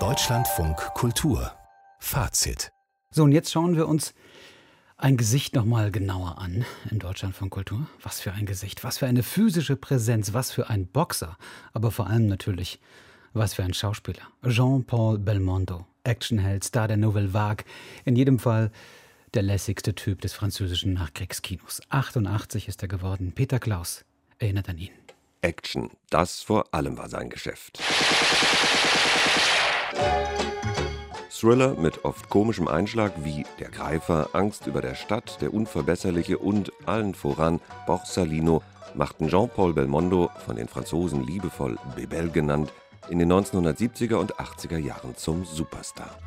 Deutschlandfunk Kultur Fazit So, und jetzt schauen wir uns ein Gesicht noch mal genauer an in Deutschland von Kultur. Was für ein Gesicht, was für eine physische Präsenz, was für ein Boxer, aber vor allem natürlich, was für ein Schauspieler. Jean-Paul Belmondo, Actionheld, Star der Nouvelle Vague, in jedem Fall der lässigste Typ des französischen Nachkriegskinos. 88 ist er geworden. Peter Klaus erinnert an ihn. Action, das vor allem war sein Geschäft. Thriller mit oft komischem Einschlag wie Der Greifer, Angst über der Stadt, Der Unverbesserliche und allen voran Borsalino machten Jean-Paul Belmondo, von den Franzosen liebevoll Bebel genannt, in den 1970er und 80er Jahren zum Superstar.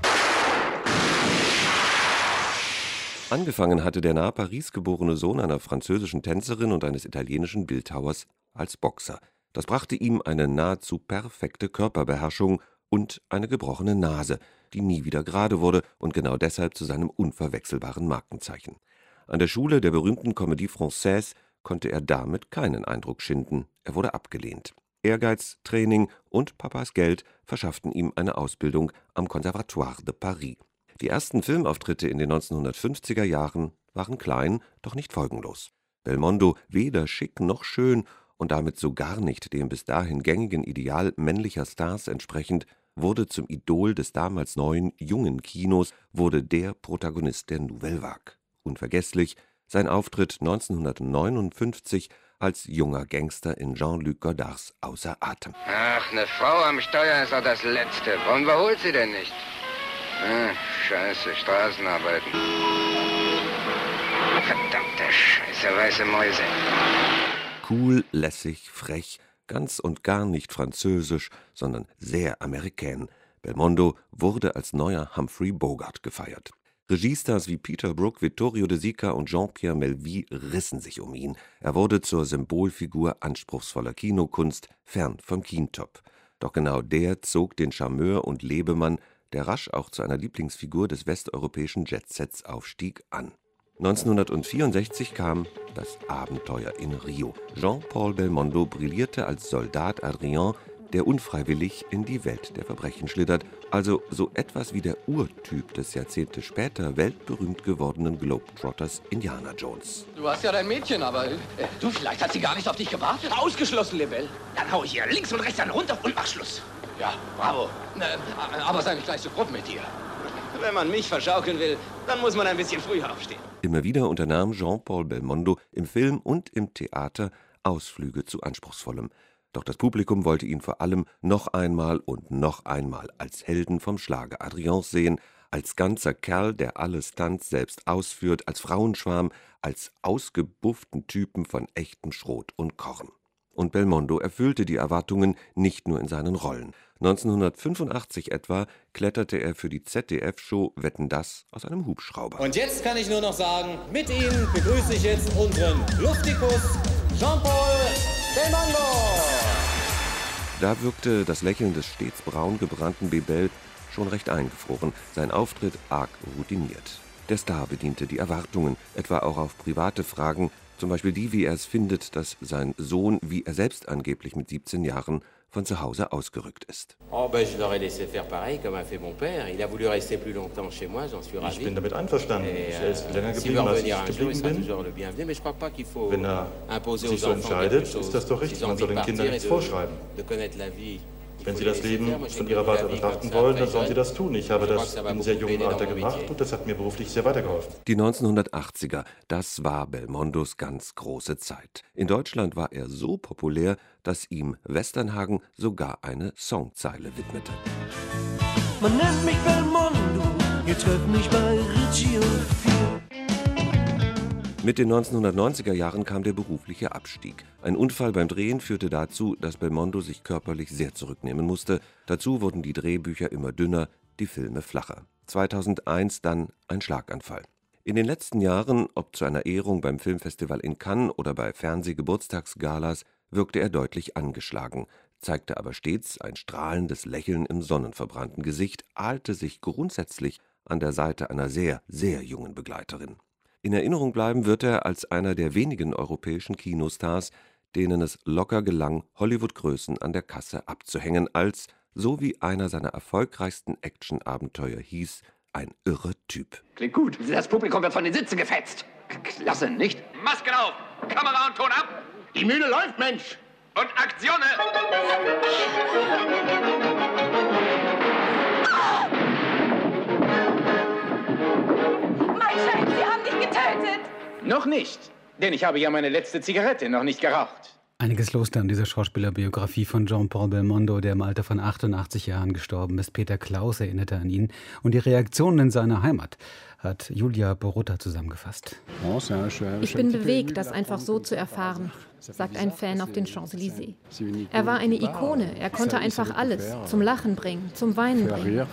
Angefangen hatte der nahe Paris geborene Sohn einer französischen Tänzerin und eines italienischen Bildhauers als Boxer. Das brachte ihm eine nahezu perfekte Körperbeherrschung und eine gebrochene Nase, die nie wieder gerade wurde und genau deshalb zu seinem unverwechselbaren Markenzeichen. An der Schule der berühmten Comédie Française konnte er damit keinen Eindruck schinden, er wurde abgelehnt. Ehrgeiz, Training und Papas Geld verschafften ihm eine Ausbildung am Conservatoire de Paris. Die ersten Filmauftritte in den 1950er Jahren waren klein, doch nicht folgenlos. Belmondo weder schick noch schön und damit so gar nicht dem bis dahin gängigen Ideal männlicher Stars entsprechend, wurde zum Idol des damals neuen, jungen Kinos, wurde der Protagonist der Nouvelle Vague. Unvergesslich sein Auftritt 1959 als junger Gangster in Jean-Luc Godards Außer Atem. Ach, eine Frau am Steuer ist doch das Letzte. Warum überholt sie denn nicht? Ah, scheiße, Straßenarbeiten. Verdammte Scheiße, weiße Mäuse. Cool, lässig, frech, ganz und gar nicht französisch, sondern sehr amerikän. Belmondo wurde als neuer Humphrey Bogart gefeiert. Regiestars wie Peter Brook, Vittorio De Sica und Jean-Pierre Melville rissen sich um ihn. Er wurde zur Symbolfigur anspruchsvoller Kinokunst, fern vom Kintop. Doch genau der zog den Charmeur und Lebemann, der rasch auch zu einer Lieblingsfigur des westeuropäischen Jetsets aufstieg, an. 1964 kam das Abenteuer in Rio. Jean-Paul Belmondo brillierte als Soldat Adrien, der unfreiwillig in die Welt der Verbrechen schlittert, also so etwas wie der Urtyp des Jahrzehnte später weltberühmt gewordenen Globetrotters Indiana Jones. Du hast ja dein Mädchen, aber äh, du, vielleicht hat sie gar nicht auf dich gewartet. Ausgeschlossen, Lebel. Dann hau ich hier links und rechts einen runter und mach Schluss. Ja, bravo. Äh, aber sei nicht gleich so grob mit dir. Wenn man mich verschaukeln will, dann muss man ein bisschen früher aufstehen. Immer wieder unternahm Jean-Paul Belmondo im Film und im Theater Ausflüge zu Anspruchsvollem. Doch das Publikum wollte ihn vor allem noch einmal und noch einmal als Helden vom Schlage Adrians sehen, als ganzer Kerl, der alle Stunts selbst ausführt, als Frauenschwarm, als ausgebufften Typen von echtem Schrot und Korn. Und Belmondo erfüllte die Erwartungen nicht nur in seinen Rollen. 1985 etwa kletterte er für die ZDF-Show Wetten das aus einem Hubschrauber. Und jetzt kann ich nur noch sagen, mit Ihnen begrüße ich jetzt unseren Luftikus Jean-Paul Belmondo. Da wirkte das Lächeln des stets braun gebrannten Bebel schon recht eingefroren, sein Auftritt arg routiniert. Der Star bediente die Erwartungen, etwa auch auf private Fragen, zum Beispiel die, wie er es findet, dass sein Sohn, wie er selbst angeblich mit 17 Jahren, von zu Hause ausgerückt ist. Oh. Ich bin damit einverstanden. Er ist länger s'il geblieben, als ich geblieben bin. Wenn er sich so entscheidet, ist das doch richtig. Man soll den de Kindern nichts vorschreiben. Wenn sie das Leben von ihrer Warte betrachten wollen, dann sollen sie das tun. Ich habe das im sehr jungen Alter gemacht und das hat mir beruflich sehr weitergeholfen. Die 1980er, das war Belmondos ganz große Zeit. In Deutschland war er so populär, dass ihm Westernhagen sogar eine Songzeile widmete. Man nennt mich Belmondo, ihr trefft mich bei Ritchie und. Mit den 1990er Jahren kam der berufliche Abstieg. Ein Unfall beim Drehen führte dazu, dass Belmondo sich körperlich sehr zurücknehmen musste. Dazu wurden die Drehbücher immer dünner, die Filme flacher. 2001 dann ein Schlaganfall. In den letzten Jahren, ob zu einer Ehrung beim Filmfestival in Cannes oder bei Fernsehgeburtstagsgalas, wirkte er deutlich angeschlagen, zeigte aber stets ein strahlendes Lächeln im sonnenverbrannten Gesicht, ahlte sich grundsätzlich an der Seite einer sehr, sehr jungen Begleiterin. In Erinnerung bleiben wird er als einer der wenigen europäischen Kinostars, denen es locker gelang, Hollywood-Größen an der Kasse abzuhängen, als, so wie einer seiner erfolgreichsten Actionabenteuer hieß, ein irrer Typ. Klingt gut. Das Publikum wird von den Sitzen gefetzt. Klasse, nicht? Masken auf! Kamera und Ton ab! Die Mühle läuft, Mensch! Und Aktionen! Noch nicht, denn ich habe ja meine letzte Zigarette noch nicht geraucht. Einiges los da in dieser Schauspielerbiografie von Jean-Paul Belmondo, der im Alter von 88 Jahren gestorben ist. Peter Klaus erinnerte an ihn und die Reaktionen in seiner Heimat hat Julia Borutta zusammengefasst. Ich bin bewegt, das einfach so zu erfahren, sagt ein Fan auf den Champs-Élysées. Er war eine Ikone, er konnte einfach alles zum Lachen bringen, zum Weinen bringen.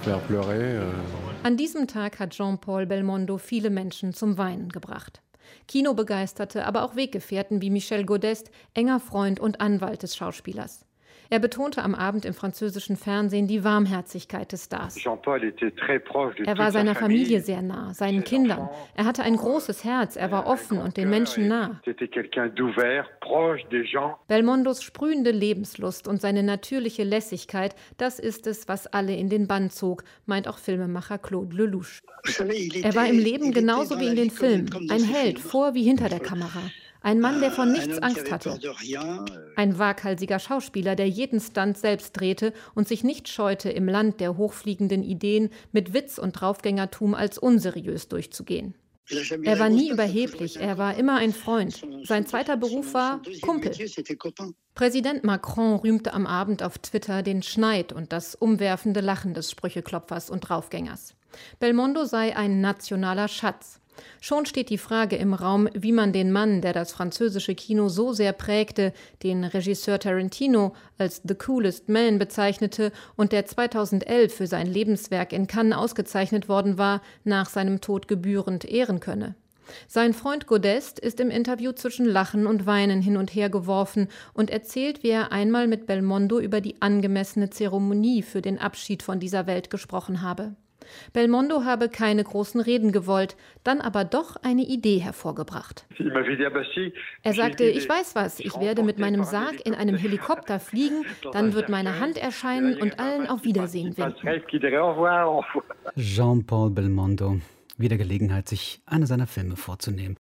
An diesem Tag hat Jean-Paul Belmondo viele Menschen zum Weinen gebracht. Kinobegeisterte, aber auch Weggefährten wie Michel Godest, enger Freund und Anwalt des Schauspielers. Er betonte am Abend im französischen Fernsehen die Warmherzigkeit des Stars. Er war seiner Familie sehr nah, seinen Kindern. Er hatte ein großes Herz, er war offen und den Menschen nah. Belmondos sprühende Lebenslust und seine natürliche Lässigkeit, das ist es, was alle in den Bann zog, meint auch Filmemacher Claude Lelouch. Er war im Leben genauso wie in den Filmen, ein Held vor wie hinter der Kamera. Ein Mann, der von nichts Angst hatte. Ein waghalsiger Schauspieler, der jeden Stunt selbst drehte und sich nicht scheute, im Land der hochfliegenden Ideen mit Witz und Draufgängertum als unseriös durchzugehen. Er war nie überheblich, er war immer ein Freund. Sein zweiter Beruf war Kumpel. Präsident Macron rühmte am Abend auf Twitter den Schneid und das umwerfende Lachen des Sprücheklopfers und Draufgängers. Belmondo sei ein nationaler Schatz. Schon steht die Frage im Raum, wie man den Mann, der das französische Kino so sehr prägte, den Regisseur Tarantino als The Coolest Man bezeichnete und der 2011 für sein Lebenswerk in Cannes ausgezeichnet worden war, nach seinem Tod gebührend ehren könne. Sein Freund Godest ist im Interview zwischen Lachen und Weinen hin und her geworfen und erzählt, wie er einmal mit Belmondo über die angemessene Zeremonie für den Abschied von dieser Welt gesprochen habe. Belmondo habe keine großen Reden gewollt, dann aber doch eine Idee hervorgebracht. Er sagte, ich weiß was, ich werde mit meinem Sarg in einem Helikopter fliegen, dann wird meine Hand erscheinen und allen auf Wiedersehen winken. Jean-Paul Belmondo. Wieder Gelegenheit, sich eine seiner Filme vorzunehmen.